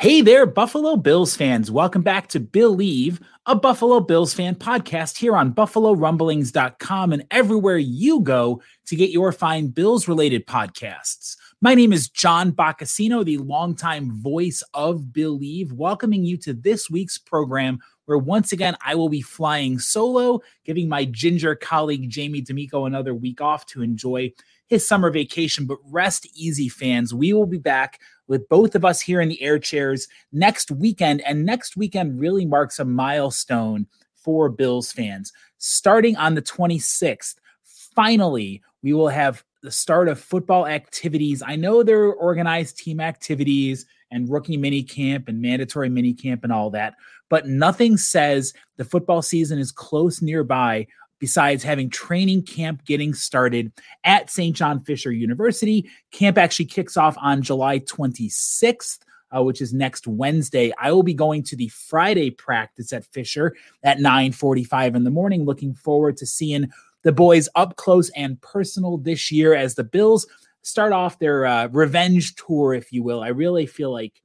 Hey there, Buffalo Bills fans. Welcome back to Billieve, a Buffalo Bills fan podcast here on BuffaloRumblings.com and everywhere you go to get your fine Bills related podcasts. My name is John Boccacino, the longtime voice of Billieve, welcoming you to this week's program where once again I will be flying solo, giving my ginger colleague Jamie D'Amico another week off to enjoy his summer vacation. But rest easy, fans. We will be back with both of us here in the air chairs next weekend. And next weekend really marks a milestone for Bills fans. Starting on the 26th, finally, we will have the start of football activities. I know there are organized team activities and rookie mini camp and mandatory mini camp and all that, but nothing says the football season is close nearby besides having training camp getting started at St. John Fisher University. Camp actually kicks off on July 26th. Uh, which is next Wednesday. I will be going to the Friday practice at Fisher at 9:45 in the morning. Looking forward to seeing the boys up close and personal this year as the Bills start off their uh, revenge tour, if you will. I really feel like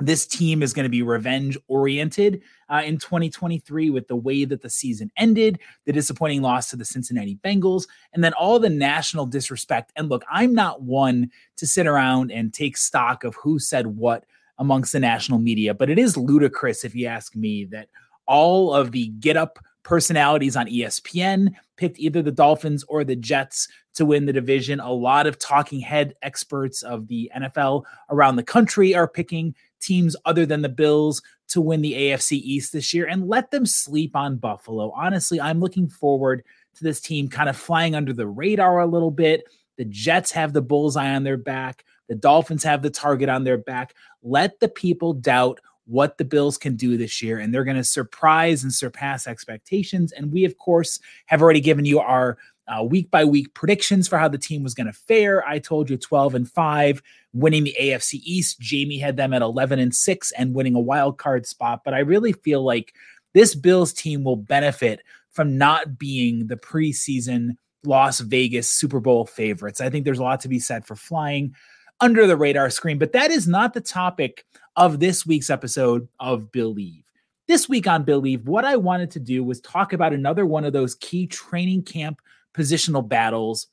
this team is going to be revenge oriented uh, in 2023 with the way that the season ended, the disappointing loss to the Cincinnati Bengals, and then all the national disrespect. And look, I'm not one to sit around and take stock of who said what amongst the national media, but it is ludicrous, if you ask me, that all of the get up personalities on ESPN picked either the Dolphins or the Jets to win the division. A lot of talking head experts of the NFL around the country are picking teams other than the Bills to win the AFC East this year and let them sleep on Buffalo. Honestly, I'm looking forward to this team kind of flying under the radar a little bit. The Jets have the bullseye on their back, the Dolphins have the target on their back. Let the people doubt what the Bills can do this year, and they're going to surprise and surpass expectations. And we, of course, have already given you our week by week predictions for how the team was going to fare. I told you 12 and 5, winning the AFC East. Jamie had them at 11 and 6 and winning a wild card spot. But I really feel like this Bills team will benefit from not being the preseason Las Vegas Super Bowl favorites. I think there's a lot to be said for flying under the radar screen, but that is not the topic of this week's episode of Billieve. This week on Billieve, what I wanted to do was talk about another one of those key training camp positional battles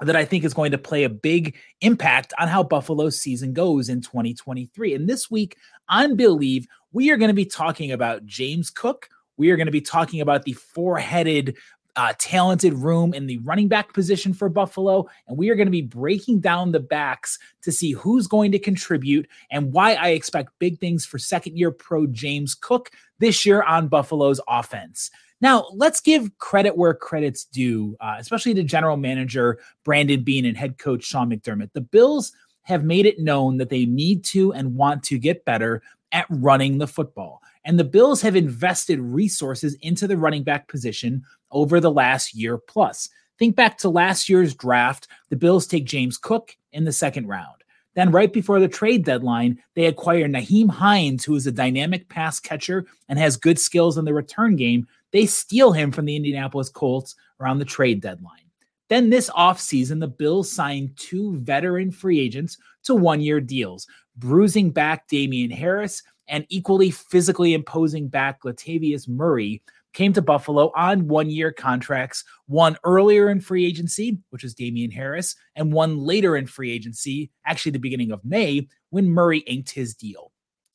that I think is going to play a big impact on how Buffalo's season goes in 2023. And this week on Billieve, we are going to be talking about James Cook. We are going to be talking about the four headed uh, talented room in the running back position for Buffalo. And we are going to be breaking down the backs to see who's going to contribute and why I expect big things for second year pro James Cook this year on Buffalo's offense. Now, let's give credit where credit's due, uh, especially to general manager Brandon Beane and head coach Sean McDermott. The Bills have made it known that they need to and want to get better at running the football. And the Bills have invested resources into the running back position over the last year plus. Think back to last year's draft. The Bills take James Cook in the second round. Then, right before the trade deadline, they acquire Nyheim Hines, who is a dynamic pass catcher and has good skills in the return game. They steal him from the Indianapolis Colts around the trade deadline. Then, this offseason, the Bills signed two veteran free agents to one year deals, bruising back Damien Harris and equally physically imposing back Latavius Murray came to Buffalo on one year contracts, one earlier in free agency, which was Damien Harris, and one later in free agency, actually the beginning of May, when Murray inked his deal.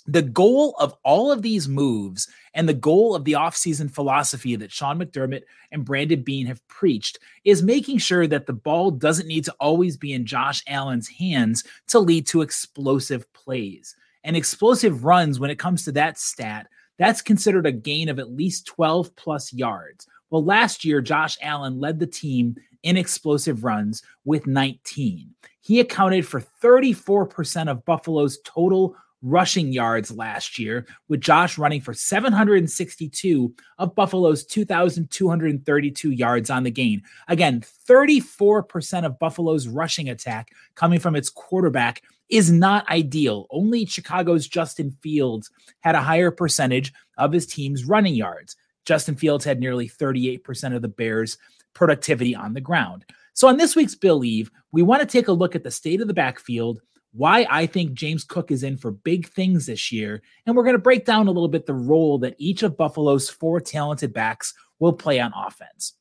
the goal of all of these moves and the goal of the offseason philosophy that Sean McDermott and Brandon Beane have preached is making sure that the ball doesn't need to always be in Josh Allen's hands to lead to explosive plays. And explosive runs, when it comes to that stat, that's considered a gain of at least 12 plus yards. Well, last year, Josh Allen led the team in explosive runs with 19. He accounted for 34% of Buffalo's total rushing yards last year, with Josh running for 762 of Buffalo's 2,232 yards on the gain. Again, 34% of Buffalo's rushing attack coming from its quarterback is not ideal. Only Chicago's Justin Fields had a higher percentage of his team's running yards. Justin Fields had nearly 38% of the Bears' productivity on the ground. So, on this week's Billieve, we want to take a look at the state of the backfield why I think James Cook is in for big things this year. And we're going to break down a little bit the role that each of Buffalo's four talented backs will play on offense.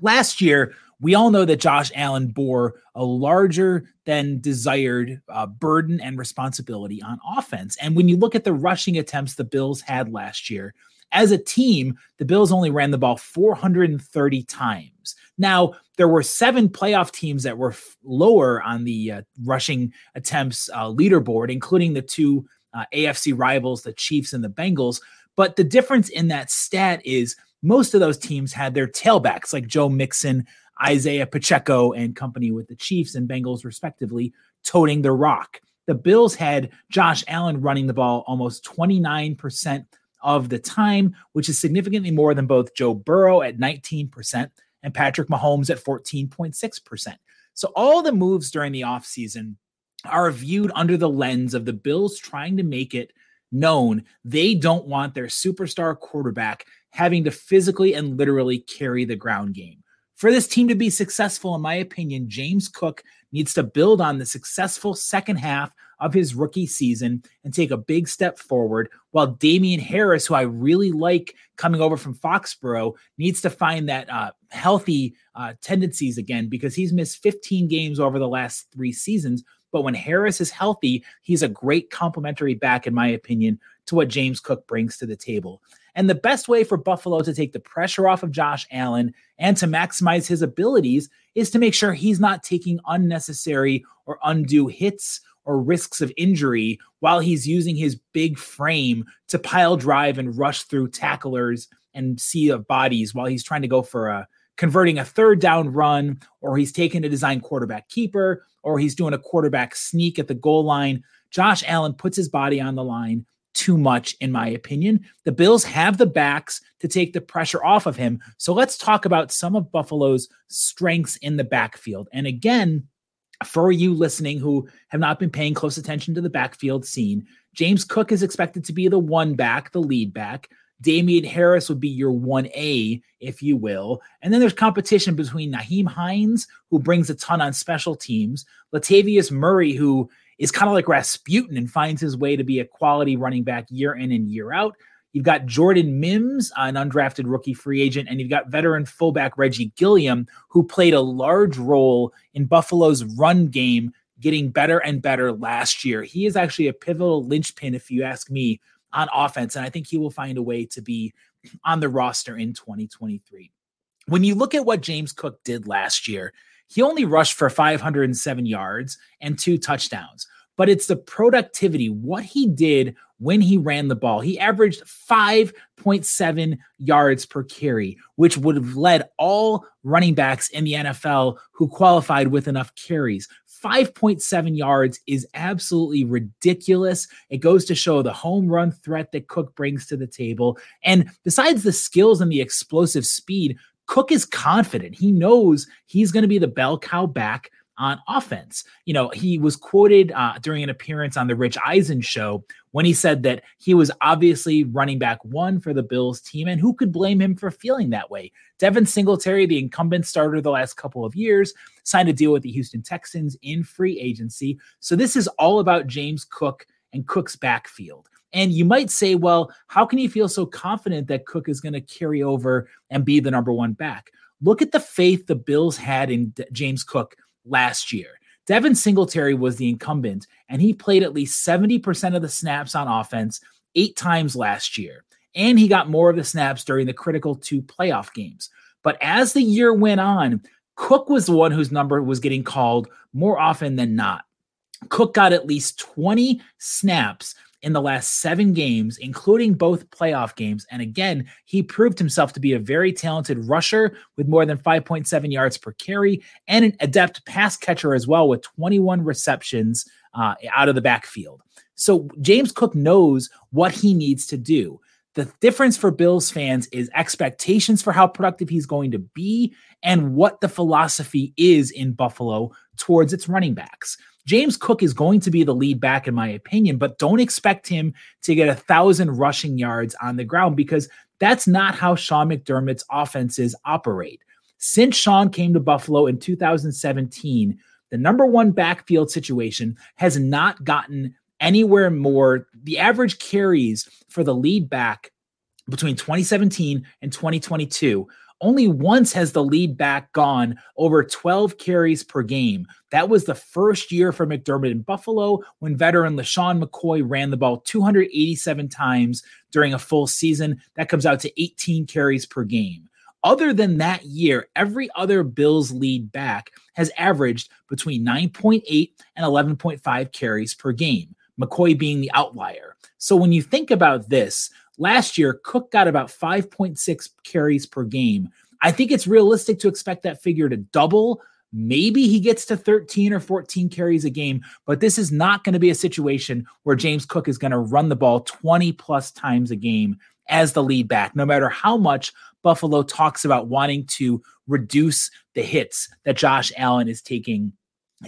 Last year, we all know that Josh Allen bore a larger than desired uh, burden and responsibility on offense. And when you look at the rushing attempts the Bills had last year, as a team, the Bills only ran the ball 430 times. Now, there were seven playoff teams that were f- lower on the uh, rushing attempts uh, leaderboard, including the two uh, AFC rivals, the Chiefs and the Bengals. But the difference in that stat is most of those teams had their tailbacks, like Joe Mixon, Isaiah Pacheco, and company with the Chiefs and Bengals, respectively, toting the rock. The Bills had Josh Allen running the ball almost 29% of the time, which is significantly more than both Joe Burrow at 19% and Patrick Mahomes at 14.6%. So all the moves during the offseason are viewed under the lens of the Bills trying to make it known they don't want their superstar quarterback having to physically and literally carry the ground game. For this team to be successful, in my opinion, James Cook needs to build on the successful second half of his rookie season and take a big step forward, while Damien Harris, who I really like coming over from Foxborough, needs to find that uh, healthy uh, tendencies again because he's missed 15 games over the last three seasons. But when Harris is healthy, he's a great complementary back, in my opinion, to what James Cook brings to the table. And the best way for Buffalo to take the pressure off of Josh Allen and to maximize his abilities is to make sure he's not taking unnecessary or undue hits or risks of injury while he's using his big frame to pile drive and rush through tacklers and sea of bodies while he's trying to go for a converting a third down run or he's taking a design quarterback keeper or he's doing a quarterback sneak at the goal line. Josh Allen puts his body on the line too much, in my opinion. The Bills have the backs to take the pressure off of him. So let's talk about some of Buffalo's strengths in the backfield. And again, for you listening who have not been paying close attention to the backfield scene, James Cook is expected to be the one back, the lead back. Damien Harris would be your 1A, if you will. And then there's competition between Nyheim Hines, who brings a ton on special teams, Latavius Murray, who is kind of like Rasputin and finds his way to be a quality running back year in and year out. You've got Jordan Mims, an undrafted rookie free agent, and you've got veteran fullback Reggie Gilliam, who played a large role in Buffalo's run game getting better and better last year. He is actually a pivotal linchpin, if you ask me, on offense. And I think he will find a way to be on the roster in 2023. When you look at what James Cook did last year, he only rushed for 507 yards and two touchdowns, but it's the productivity, what he did when he ran the ball. He averaged 5.7 yards per carry, which would have led all running backs in the NFL who qualified with enough carries. 5.7 yards is absolutely ridiculous. It goes to show the home run threat that Cook brings to the table. And besides the skills and the explosive speed, Cook is confident. He knows he's going to be the bell cow back on offense. You know, he was quoted uh, during an appearance on the Rich Eisen show when he said that he was obviously running back one for the Bills team, and who could blame him for feeling that way? Devin Singletary, the incumbent starter the last couple of years, signed a deal with the Houston Texans in free agency. So this is all about James Cook and Cook's backfield. And you might say, well, how can you feel so confident that Cook is going to carry over and be the number one back? Look at the faith the Bills had in D- James Cook last year. Devin Singletary was the incumbent, and he played at least 70% of the snaps on offense eight times last year. And he got more of the snaps during the critical two playoff games. But as the year went on, Cook was the one whose number was getting called more often than not. Cook got at least 20 snaps in the last seven games, including both playoff games. And again, he proved himself to be a very talented rusher with more than 5.7 yards per carry and an adept pass catcher as well with 21 receptions uh, out of the backfield. So James Cook knows what he needs to do. The difference for Bills fans is expectations for how productive he's going to be and what the philosophy is in Buffalo towards its running backs. James Cook is going to be the lead back, in my opinion, but don't expect him to get a thousand rushing yards on the ground because that's not how Sean McDermott's offenses operate. Since Sean came to Buffalo in 2017, the number one backfield situation has not gotten anywhere more. The average carries for the lead back between 2017 and 2022 only once has the lead back gone over 12 carries per game. That was the first year for McDermott in Buffalo when veteran LeSean McCoy ran the ball 287 times during a full season. That comes out to 18 carries per game. Other than that year, every other Bills lead back has averaged between 9.8 and 11.5 carries per game, McCoy being the outlier. So when you think about this, Last year, Cook got about 5.6 carries per game. I think it's realistic to expect that figure to double. Maybe he gets to 13 or 14 carries a game, but this is not going to be a situation where James Cook is going to run the ball 20 plus times a game as the lead back, no matter how much Buffalo talks about wanting to reduce the hits that Josh Allen is taking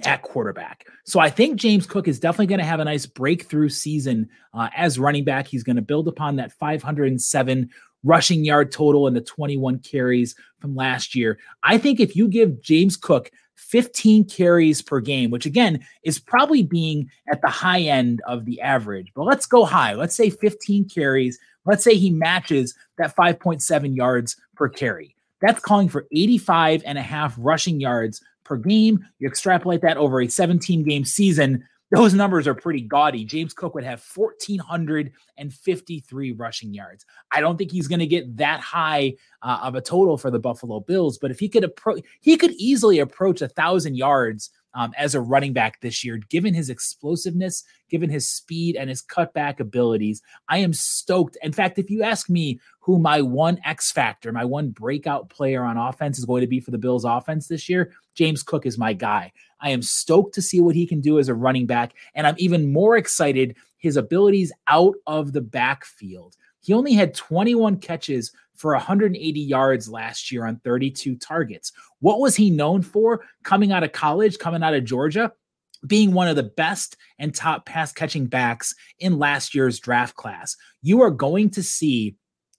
at quarterback. So I think James Cook is definitely going to have a nice breakthrough season uh, as running back. He's going to build upon that 507 rushing yard total and the 21 carries from last year. I think if you give James Cook 15 carries per game, which again is probably being at the high end of the average, but let's go high. Let's say 15 carries. Let's say he matches that 5.7 yards per carry. That's calling for 85 and a half rushing yards per game. You extrapolate that over a 17 game season, those numbers are pretty gaudy. James Cook would have 1,453 rushing yards. I don't think he's going to get that high uh, of a total for the Buffalo Bills, but if he could approach, he could easily approach a thousand yards um, as a running back this year, given his explosiveness, given his speed and his cutback abilities. I am stoked. In fact, if you ask me who my one X factor, my one breakout player on offense is going to be for the Bills offense this year, James Cook is my guy. I am stoked to see what he can do as a running back. And I'm even more excited his abilities out of the backfield. He only had 21 catches for 180 yards last year on 32 targets. What was he known for coming out of college, coming out of Georgia? Being one of the best and top pass catching backs in last year's draft class. You are going to see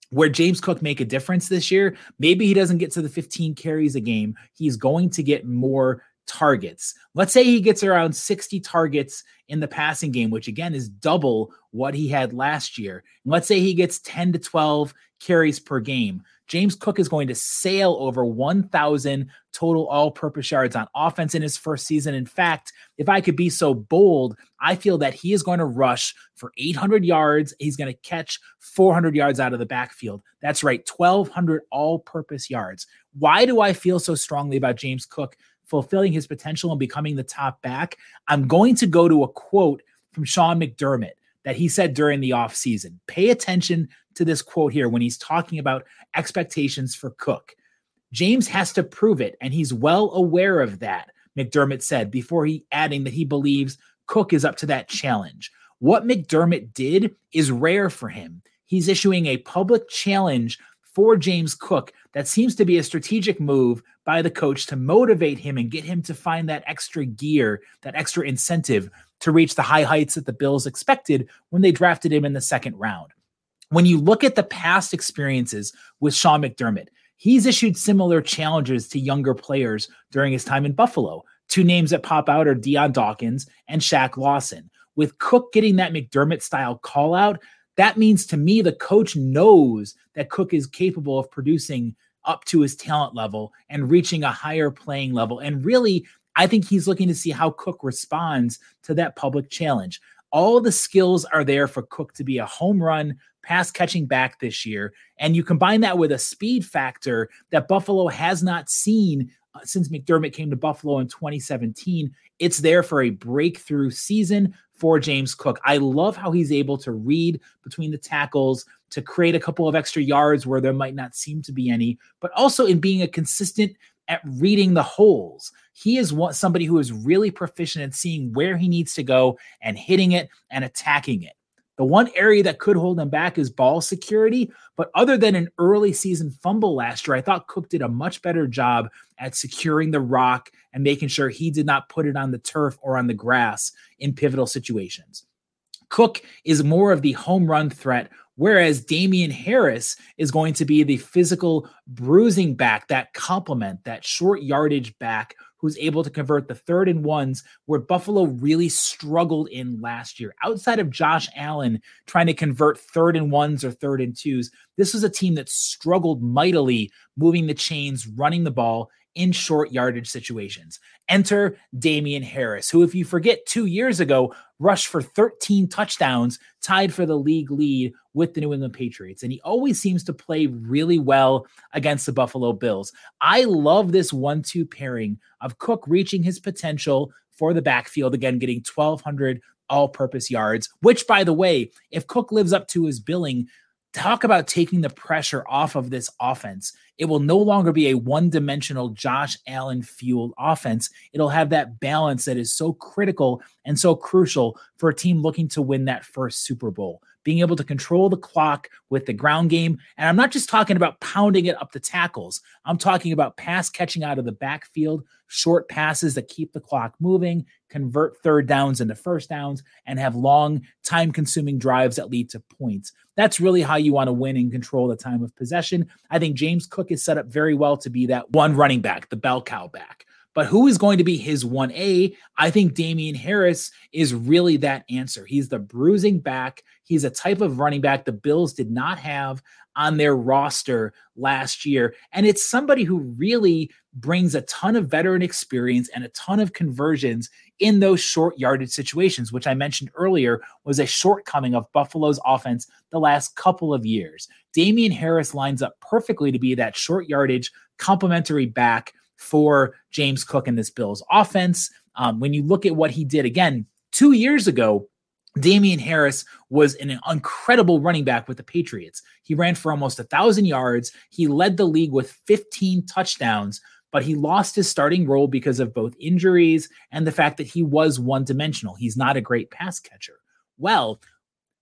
where James Cook make a difference this year. Maybe he doesn't get to the 15 carries a game. He's going to get more targets. Let's say he gets around 60 targets in the passing game, which again is double what he had last year. And let's say he gets 10 to 12 carries per game. James Cook is going to sail over 1,000 total all purpose yards on offense in his first season. In fact, if I could be so bold, I feel that he is going to rush for 800 yards. He's going to catch 400 yards out of the backfield. That's right, 1,200 all purpose yards. Why do I feel so strongly about James Cook fulfilling his potential and becoming the top back? I'm going to go to a quote from Sean McDermott that he said during the offseason. Pay attention to this quote here when he's talking about expectations for Cook. James has to prove it, and he's well aware of that, McDermott said before he adding that he believes Cook is up to that challenge. What McDermott did is rare for him. He's issuing a public challenge for James Cook that seems to be a strategic move by the coach to motivate him and get him to find that extra gear, that extra incentive to reach the high heights that the Bills expected when they drafted him in the second round when you look at the past experiences with Sean McDermott, he's issued similar challenges to younger players during his time in Buffalo. Two names that pop out are Dion Dawkins and Shaq Lawson. With Cook getting that McDermott style call out, that means to me the coach knows that Cook is capable of producing up to his talent level and reaching a higher playing level and really I think he's looking to see how Cook responds to that public challenge. All the skills are there for Cook to be a home run pass catching back this year. And you combine that with a speed factor that Buffalo has not seen uh, since McDermott came to Buffalo in 2017. It's there for a breakthrough season for James Cook. I love how he's able to read between the tackles to create a couple of extra yards where there might not seem to be any, but also in being a consistent at reading the holes. He is what somebody who is really proficient at seeing where he needs to go and hitting it and attacking it. The one area that could hold him back is ball security. But other than an early season fumble last year, I thought Cook did a much better job at securing the rock and making sure he did not put it on the turf or on the grass in pivotal situations. Cook is more of the home run threat, whereas Damien Harris is going to be the physical bruising back, that complement, that short yardage back who's able to convert the third and ones where Buffalo really struggled in last year. Outside of Josh Allen trying to convert third and ones or third and twos, this was a team that struggled mightily moving the chains, running the ball, in short yardage situations. Enter Damien Harris, who, if you forget, two years ago rushed for 13 touchdowns, tied for the league lead with the New England Patriots. And he always seems to play really well against the Buffalo Bills. I love this one two pairing of Cook reaching his potential for the backfield, again, getting 1,200 all purpose yards, which, by the way, if Cook lives up to his billing, talk about taking the pressure off of this offense. It will no longer be a one dimensional Josh Allen fueled offense. It'll have that balance that is so critical and so crucial for a team looking to win that first Super Bowl. Being able to control the clock with the ground game. And I'm not just talking about pounding it up the tackles, I'm talking about pass catching out of the backfield, short passes that keep the clock moving, convert third downs into first downs, and have long, time consuming drives that lead to points. That's really how you want to win and control the time of possession. I think James Cook is set up very well to be that one running back, the bell cow back. But who is going to be his 1A? I think Damien Harris is really that answer. He's the bruising back. He's a type of running back the Bills did not have on their roster last year. And it's somebody who really brings a ton of veteran experience and a ton of conversions in those short yardage situations, which I mentioned earlier was a shortcoming of Buffalo's offense the last couple of years. Damien Harris lines up perfectly to be that short yardage complementary back for James Cook and this Bills offense. Um, when you look at what he did again two years ago, Damien Harris was an incredible running back with the Patriots. He ran for almost a thousand yards. He led the league with 15 touchdowns, but he lost his starting role because of both injuries and the fact that he was one dimensional. He's not a great pass catcher. Well,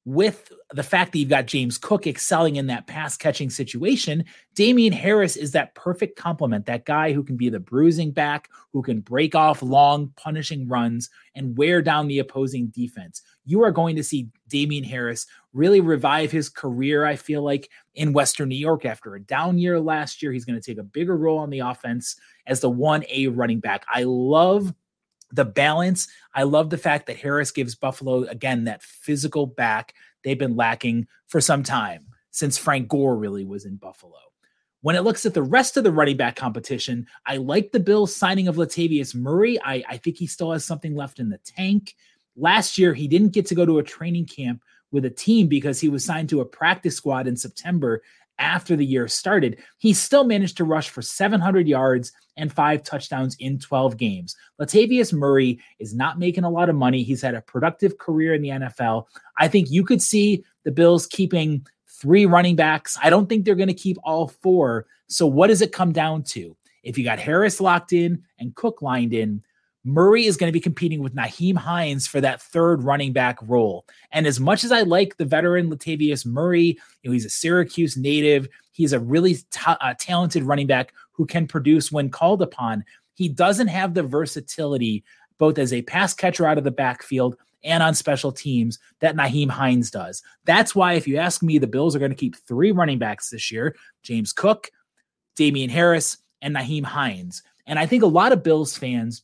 with the fact that you've got James Cook excelling in that pass catching situation, Damien Harris is that perfect complement, that guy who can be the bruising back, who can break off long, punishing runs and wear down the opposing defense. You are going to see Damien Harris really revive his career, I feel like, in Western New York after a down year last year. He's going to take a bigger role on the offense as the 1A running back. I love the balance. I love the fact that Harris gives Buffalo, again, that physical back they've been lacking for some time since Frank Gore really was in Buffalo. When it looks at the rest of the running back competition, I like the Bills signing of Latavius Murray. I, I think he still has something left in the tank. Last year, he didn't get to go to a training camp with a team because he was signed to a practice squad in September after the year started, he still managed to rush for 700 yards and five touchdowns in 12 games. Latavius Murray is not making a lot of money. He's had a productive career in the NFL. I think you could see the Bills keeping three running backs. I don't think they're going to keep all four. So, what does it come down to? If you got Harris locked in and Cook lined in, Murray is going to be competing with Nyheim Hines for that third running back role. And as much as I like the veteran Latavius Murray, you know, he's a Syracuse native. He's a really uh, talented running back who can produce when called upon. He doesn't have the versatility, both as a pass catcher out of the backfield and on special teams, that Nyheim Hines does. That's why, if you ask me, the Bills are going to keep three running backs this year James Cook, Damien Harris, and Nyheim Hines. And I think a lot of Bills fans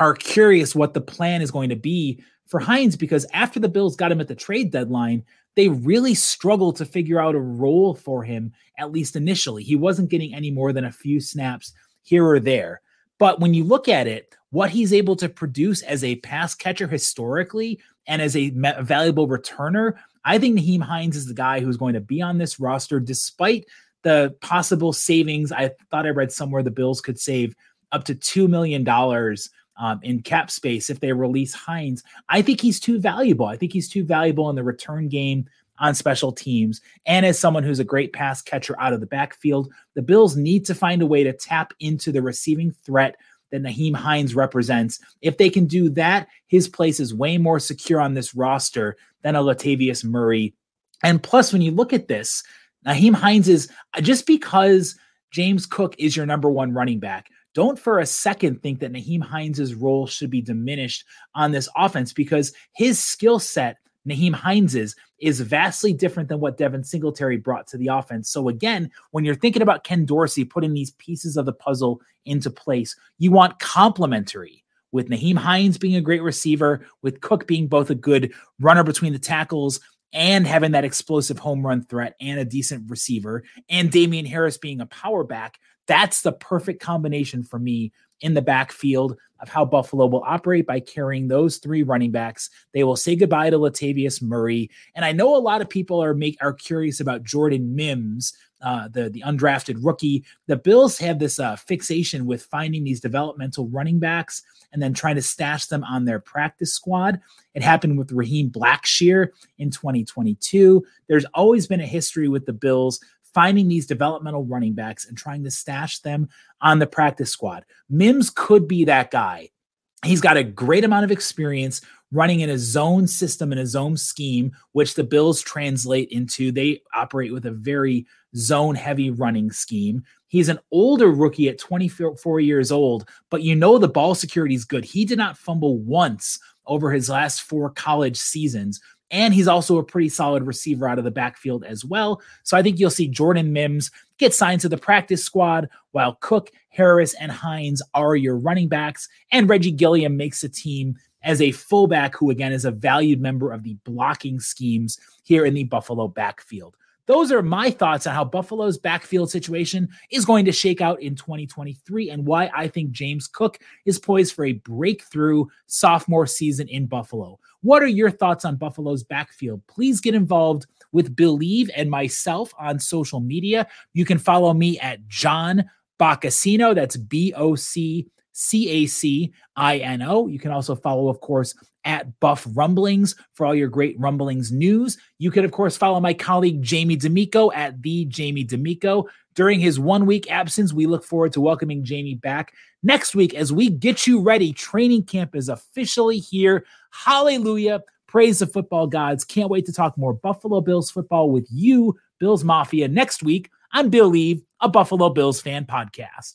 are curious what the plan is going to be for Hines because after the Bills got him at the trade deadline, they really struggled to figure out a role for him, at least initially. He wasn't getting any more than a few snaps here or there. But when you look at it, what he's able to produce as a pass catcher historically and as a valuable returner, I think Nyheim Hines is the guy who's going to be on this roster despite the possible savings. I thought I read somewhere the Bills could save up to $2 million um, in cap space if they release Hines. I think he's too valuable. I think he's too valuable in the return game on special teams and as someone who's a great pass catcher out of the backfield. The Bills need to find a way to tap into the receiving threat that Nyheim Hines represents. If they can do that, his place is way more secure on this roster than a Latavius Murray. And plus, when you look at this, Nyheim Hines is just because James Cook is your number one running back. Don't for a second think that Nyheim Hines' role should be diminished on this offense because his skill set Nyheim Hines's is vastly different than what Devin Singletary brought to the offense. So again, when you're thinking about Ken Dorsey putting these pieces of the puzzle into place, you want complementary with Nyheim Hines being a great receiver, with Cook being both a good runner between the tackles and having that explosive home run threat and a decent receiver, and Damien Harris being a power back. That's the perfect combination for me in the backfield of how Buffalo will operate by carrying those three running backs. They will say goodbye to Latavius Murray, and I know a lot of people are make are curious about Jordan Mims, uh, the the undrafted rookie. The Bills have this uh, fixation with finding these developmental running backs and then trying to stash them on their practice squad. It happened with Raheem Blackshear in 2022. There's always been a history with the Bills finding these developmental running backs and trying to stash them on the practice squad. Mims could be that guy. He's got a great amount of experience running in a zone system and a zone scheme, which the Bills translate into. They operate with a very zone heavy running scheme. He's an older rookie at 24 years old, but you know the ball security is good. He did not fumble once over his last four college seasons. And he's also a pretty solid receiver out of the backfield as well. So I think you'll see Jordan Mims get signed to the practice squad while Cook, Harris, and Hines are your running backs. And Reggie Gilliam makes a team as a fullback who, again, is a valued member of the blocking schemes here in the Buffalo backfield. Those are my thoughts on how Buffalo's backfield situation is going to shake out in 2023 and why I think James Cook is poised for a breakthrough sophomore season in Buffalo. What are your thoughts on Buffalo's backfield? Please get involved with Billieve and myself on social media. You can follow me at John Boccacino. That's B O C C A C I N O. You can also follow, of course, at Buff Rumblings for all your great Rumblings news. You can, of course, follow my colleague Jamie D'Amico at the Jamie D'Amico. During his one week absence, we look forward to welcoming Jamie back next week as we get you ready. Training camp is officially here. Hallelujah. Praise the football gods. Can't wait to talk more Buffalo Bills football with you, Bills Mafia, next week on Billieve, a Buffalo Bills fan podcast.